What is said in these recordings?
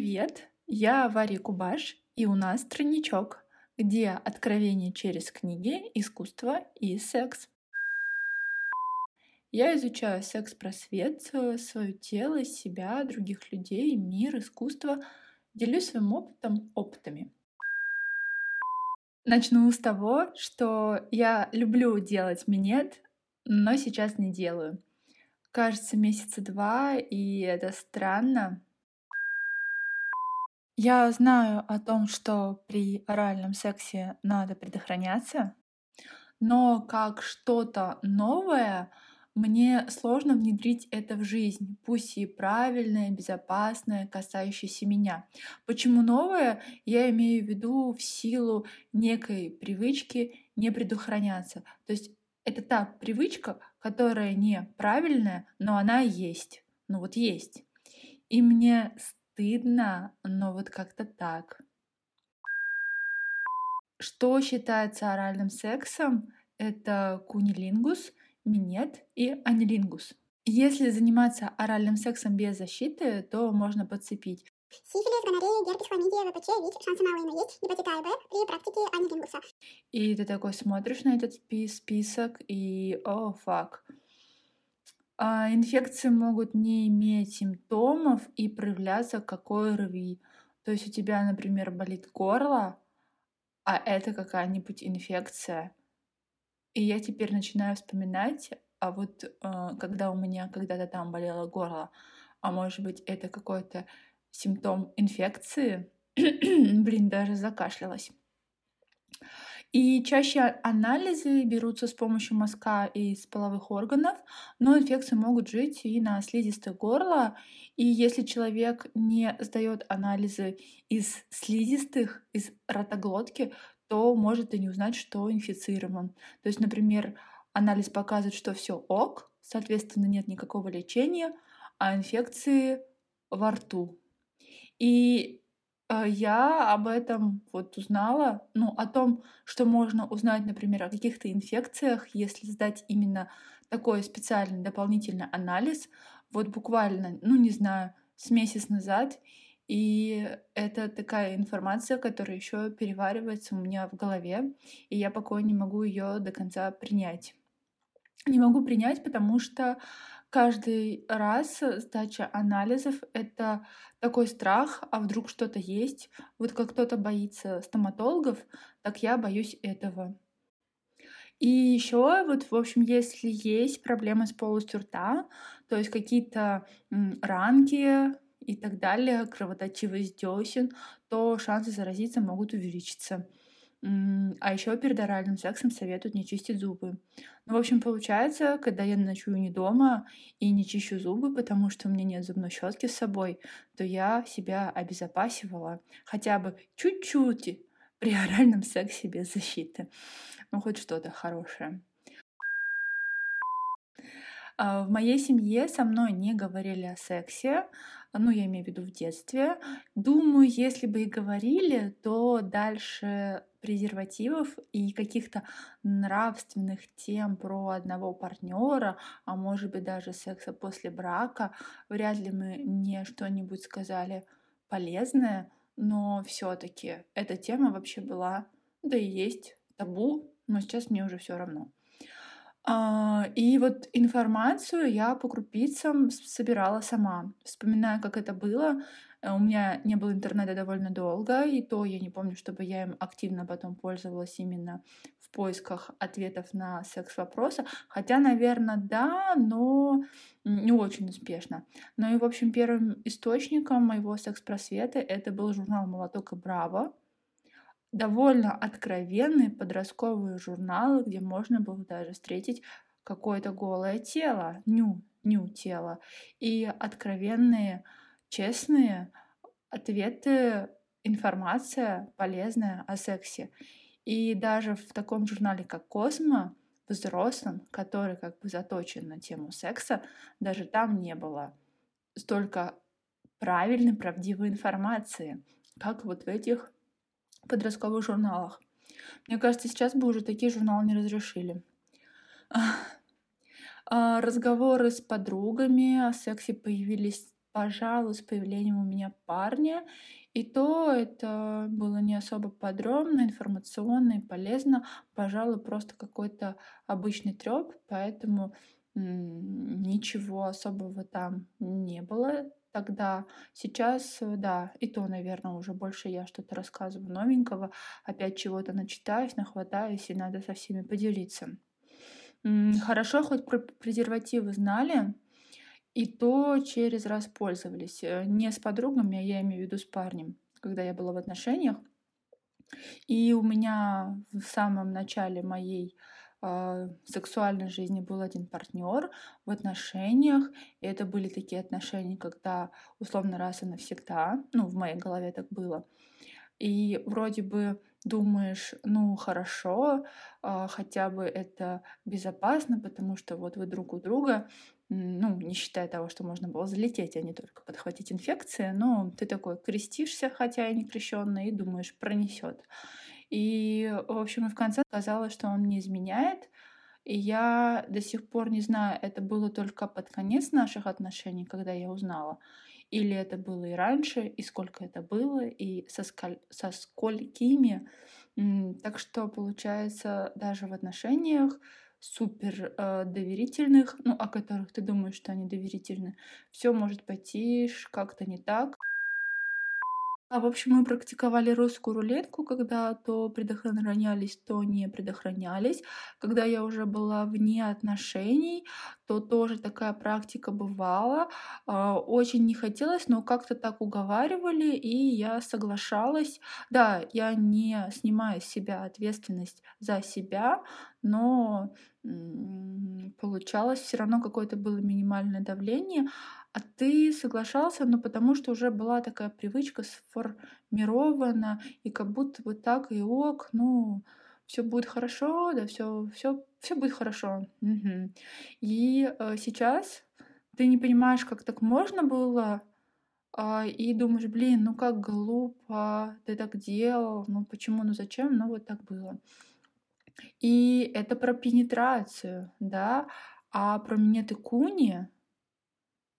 Привет, я Варя Кубаш, и у нас тройничок, где откровение через книги, искусство и секс. Я изучаю секс-просвет, свое тело, себя, других людей, мир, искусство, делюсь своим опытом, опытами. Начну с того, что я люблю делать минет, но сейчас не делаю. Кажется, месяца два, и это странно. Я знаю о том, что при оральном сексе надо предохраняться, но как что-то новое мне сложно внедрить это в жизнь, пусть и правильное, безопасное, касающееся меня. Почему новое? Я имею в виду в силу некой привычки не предохраняться. То есть это та привычка, которая неправильная, но она есть. Ну вот есть. И мне стыдно, но вот как-то так. Что считается оральным сексом? Это кунилингус, минет и анилингус. Если заниматься оральным сексом без защиты, то можно подцепить Сифилис, гонорея, герпес, хламидия, ВПЧ, ВИЧ, шансы малые, но есть гепатита Б при практике анилингуса. И ты такой смотришь на этот список и о, фак. А инфекции могут не иметь симптомов и проявляться как ОРВИ. То есть у тебя, например, болит горло, а это какая-нибудь инфекция. И я теперь начинаю вспоминать, а вот э, когда у меня когда-то там болело горло, а может быть это какой-то симптом инфекции, блин, даже закашлялась. И чаще анализы берутся с помощью мазка из половых органов, но инфекции могут жить и на слизистой горла. И если человек не сдает анализы из слизистых, из ротоглотки, то может и не узнать, что инфицирован. То есть, например, анализ показывает, что все ок, соответственно, нет никакого лечения, а инфекции во рту. И я об этом вот узнала, ну, о том, что можно узнать, например, о каких-то инфекциях, если сдать именно такой специальный дополнительный анализ, вот буквально, ну, не знаю, с месяц назад, и это такая информация, которая еще переваривается у меня в голове, и я пока не могу ее до конца принять. Не могу принять, потому что каждый раз сдача анализов — это такой страх, а вдруг что-то есть. Вот как кто-то боится стоматологов, так я боюсь этого. И еще вот, в общем, если есть проблемы с полостью рта, то есть какие-то ранки и так далее, кровоточивость десен, то шансы заразиться могут увеличиться. А еще перед оральным сексом советуют не чистить зубы. Ну, в общем, получается, когда я ночую не дома и не чищу зубы, потому что у меня нет зубной щетки с собой, то я себя обезопасивала хотя бы чуть-чуть при оральном сексе без защиты. Ну, хоть что-то хорошее. А, в моей семье со мной не говорили о сексе, ну, я имею в виду в детстве. Думаю, если бы и говорили, то дальше презервативов и каких-то нравственных тем про одного партнера, а может быть даже секса после брака, вряд ли мы мне что-нибудь сказали полезное, но все-таки эта тема вообще была, да и есть табу, но сейчас мне уже все равно. А, и вот информацию я по крупицам собирала сама. Вспоминаю, как это было. Э, у меня не было интернета довольно долго, и то я не помню, чтобы я им активно потом пользовалась именно в поисках ответов на секс-вопросы. Хотя, наверное, да, но не очень успешно. Ну и, в общем, первым источником моего секс-просвета это был журнал «Молоток и Браво», довольно откровенные подростковые журналы, где можно было даже встретить какое-то голое тело, ню, ню тело, и откровенные, честные ответы, информация полезная о сексе. И даже в таком журнале, как «Космо», взрослым, который как бы заточен на тему секса, даже там не было столько правильной, правдивой информации, как вот в этих подростковых журналах. Мне кажется, сейчас бы уже такие журналы не разрешили. А, разговоры с подругами о сексе появились пожалуй, с появлением у меня парня. И то это было не особо подробно, информационно и полезно. Пожалуй, просто какой-то обычный треп, поэтому ничего особого там не было тогда. Сейчас, э, да, и то, наверное, уже больше я что-то рассказываю новенького, опять чего-то начитаюсь, нахватаюсь, и надо со всеми поделиться. Хорошо, хоть про презервативы знали, и то через раз пользовались. Э, не с подругами, а я имею в виду с парнем, когда я была в отношениях. И у меня в самом начале моей э, сексуальной жизни был один партнер в отношениях. И это были такие отношения, когда условно раз и навсегда, ну, в моей голове так было. И вроде бы думаешь, ну хорошо, э, хотя бы это безопасно, потому что вот вы друг у друга, ну, не считая того, что можно было залететь, а не только подхватить инфекции, но ты такой крестишься, хотя и не крещенный, и думаешь, пронесет. И, в общем, в конце казалось, что он не изменяет. И я до сих пор не знаю, это было только под конец наших отношений, когда я узнала, или это было и раньше, и сколько это было, и со, сколь... со сколькими. Так что, получается, даже в отношениях супер э, доверительных, ну, о которых ты думаешь, что они доверительны, все может пойти как-то не так. А, в общем, мы практиковали русскую рулетку, когда то предохранялись, то не предохранялись. Когда я уже была вне отношений, то тоже такая практика бывала. А, очень не хотелось, но как-то так уговаривали, и я соглашалась. Да, я не снимаю с себя ответственность за себя, но получалось все равно какое-то было минимальное давление. А ты соглашался, но потому что уже была такая привычка сформирована, и как будто вот так и ок, ну, все будет хорошо, да, все, все, все будет хорошо. Угу. И э, сейчас ты не понимаешь, как так можно было, э, и думаешь, блин, ну как глупо, ты так делал, ну почему, ну зачем, ну вот так было. И это про пенетрацию, да, а про минеты куни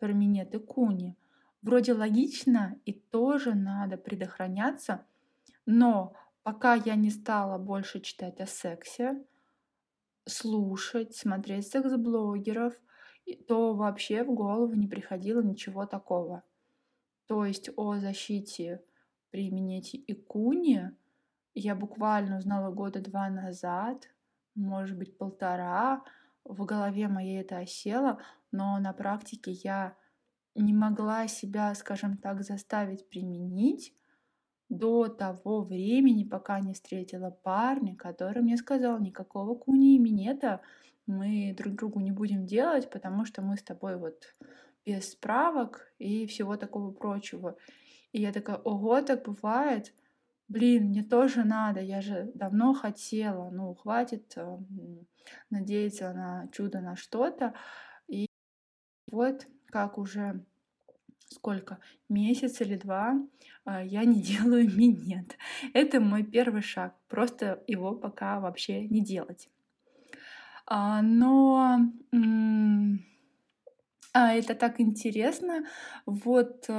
про минеты куни. Вроде логично и тоже надо предохраняться, но пока я не стала больше читать о сексе, слушать, смотреть секс-блогеров, то вообще в голову не приходило ничего такого. То есть о защите при минете и куни я буквально узнала года два назад, может быть полтора, в голове моей это осело, но на практике я не могла себя, скажем так, заставить применить до того времени, пока не встретила парня, который мне сказал, никакого куни минета мы друг другу не будем делать, потому что мы с тобой вот без справок и всего такого прочего. И я такая, ого, так бывает. Блин, мне тоже надо, я же давно хотела, ну, хватит э, надеяться на чудо, на что-то. Вот как уже сколько, месяц или два а, я не делаю минет. Это мой первый шаг, просто его пока вообще не делать. А, но а, это так интересно. Вот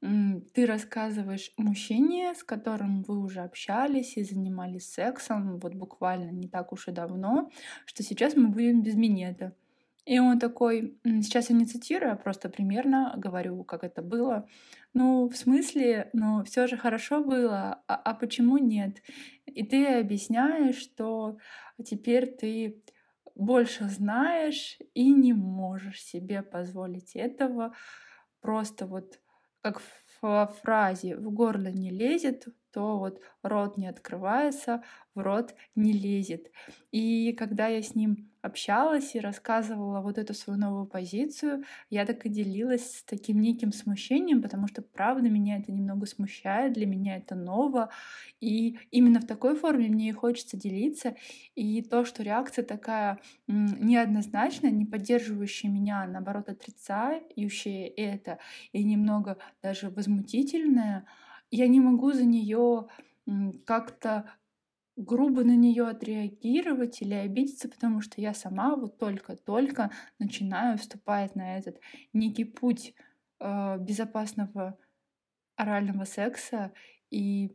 ты рассказываешь мужчине, с которым вы уже общались и занимались сексом, вот буквально не так уж и давно, что сейчас мы будем без минета. И он такой, сейчас я не цитирую, а просто примерно говорю, как это было. Ну, в смысле, ну, все же хорошо было, а, а почему нет? И ты объясняешь, что теперь ты больше знаешь и не можешь себе позволить этого. Просто вот как в фразе «в горло не лезет», то вот рот не открывается, в рот не лезет. И когда я с ним общалась и рассказывала вот эту свою новую позицию, я так и делилась с таким неким смущением, потому что, правда, меня это немного смущает, для меня это ново, и именно в такой форме мне и хочется делиться, и то, что реакция такая неоднозначная, не поддерживающая меня, а наоборот, отрицающая это, и немного даже возмутительная, я не могу за нее как-то грубо на нее отреагировать или обидеться, потому что я сама вот только-только начинаю вступать на этот некий путь э, безопасного орального секса, и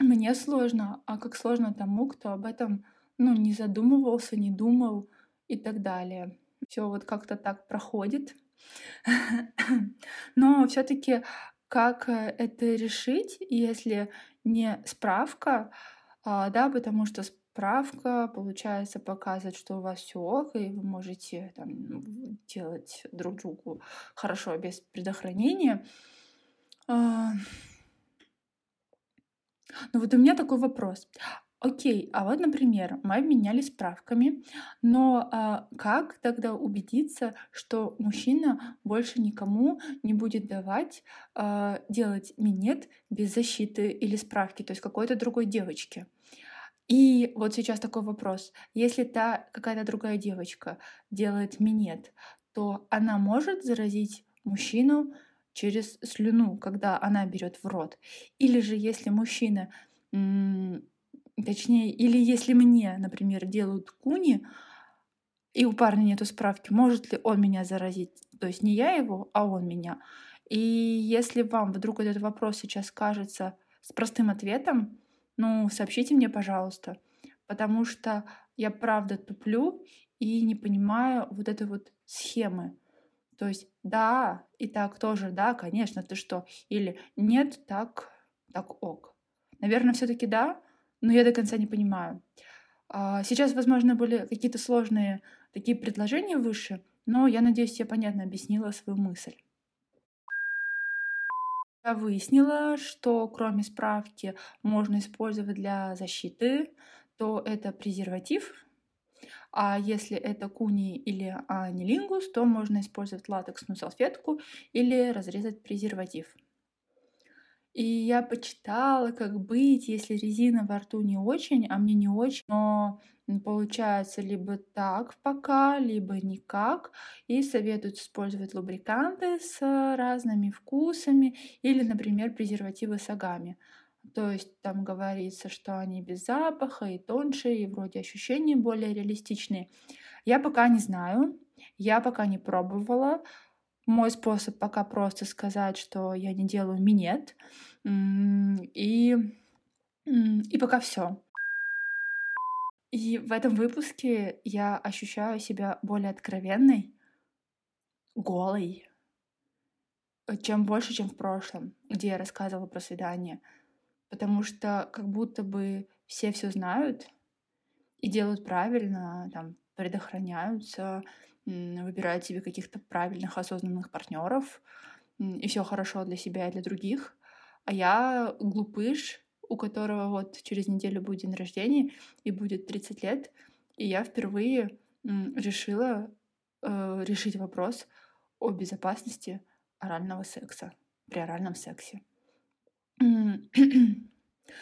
мне сложно, а как сложно тому, кто об этом, ну, не задумывался, не думал и так далее. Все вот как-то так проходит. Но все-таки как э, это решить, если не справка, а, да, потому что справка, получается, показывает, что у вас все ок, и вы можете там, делать друг другу хорошо без предохранения. А, ну вот у меня такой вопрос. Окей, а вот, например, мы обменялись справками, но а, как тогда убедиться, что мужчина больше никому не будет давать а, делать минет без защиты или справки, то есть какой-то другой девочке? И вот сейчас такой вопрос. Если та какая-то другая девочка делает минет, то она может заразить мужчину через слюну, когда она берет в рот. Или же если мужчина, точнее, или если мне, например, делают куни, и у парня нету справки, может ли он меня заразить? То есть не я его, а он меня. И если вам вдруг этот вопрос сейчас кажется с простым ответом, ну, сообщите мне, пожалуйста, потому что я правда туплю и не понимаю вот этой вот схемы. То есть да, и так тоже, да, конечно, ты что? Или нет, так, так ок. Наверное, все-таки да, но я до конца не понимаю. А, сейчас, возможно, были какие-то сложные такие предложения выше, но я надеюсь, я понятно объяснила свою мысль. Я выяснила, что кроме справки можно использовать для защиты, то это презерватив, а если это куни или анилингус, то можно использовать латексную салфетку или разрезать презерватив. И я почитала, как быть, если резина во рту не очень, а мне не очень, но получается либо так пока, либо никак. И советуют использовать лубриканты с разными вкусами или, например, презервативы с агами. То есть там говорится, что они без запаха и тоньше, и вроде ощущения более реалистичные. Я пока не знаю, я пока не пробовала. Мой способ пока просто сказать, что я не делаю минет. И, и пока все. И в этом выпуске я ощущаю себя более откровенной, голой, чем больше, чем в прошлом, где я рассказывала про свидание — потому что как будто бы все все знают и делают правильно, там, предохраняются, выбирают себе каких-то правильных, осознанных партнеров, и все хорошо для себя и для других. А я глупыш, у которого вот через неделю будет день рождения и будет 30 лет, и я впервые решила э, решить вопрос о безопасности орального секса при оральном сексе.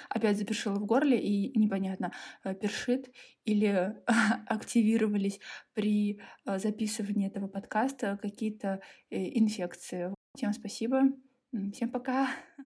Опять запершило в горле, и непонятно, э, першит или активировались при э, записывании этого подкаста какие-то э, инфекции. Всем спасибо, всем пока.